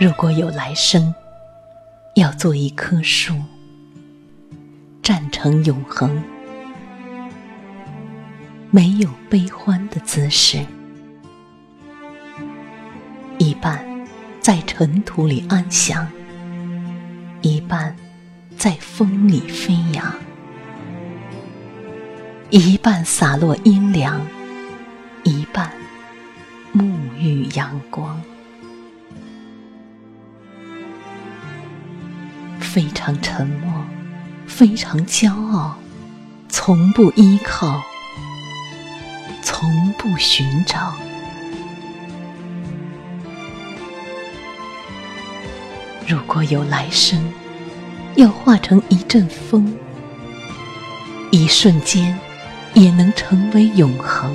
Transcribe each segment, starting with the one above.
如果有来生，要做一棵树，站成永恒，没有悲欢的姿势，一半在尘土里安详，一半在风里飞扬，一半洒落阴凉，一半沐浴阳光。非常沉默，非常骄傲，从不依靠，从不寻找。如果有来生，要化成一阵风，一瞬间也能成为永恒。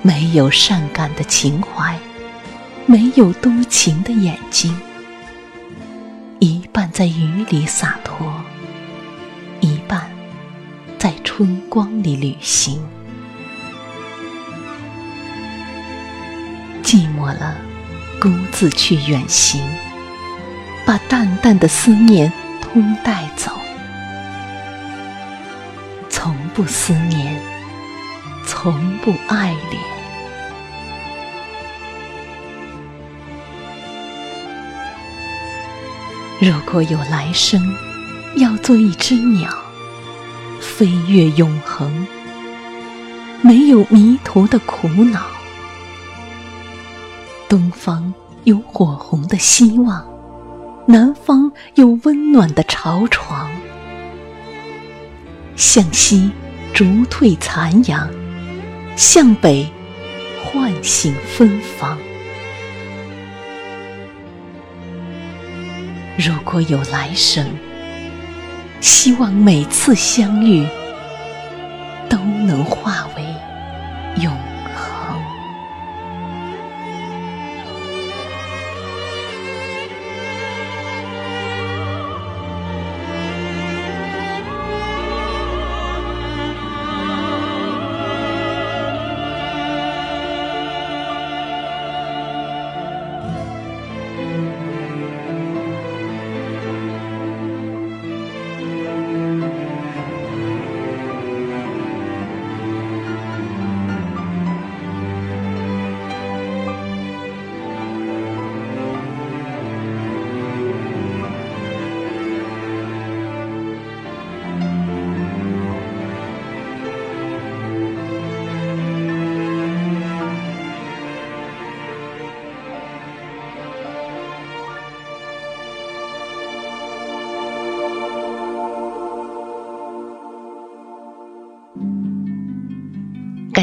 没有善感的情怀，没有多情的眼睛。在雨里洒脱，一半在春光里旅行。寂寞了，孤自去远行，把淡淡的思念通带走。从不思念，从不爱恋。如果有来生，要做一只鸟，飞越永恒，没有迷途的苦恼。东方有火红的希望，南方有温暖的巢床。向西逐退残阳，向北唤醒芬芳。如果有来生，希望每次相遇都能化为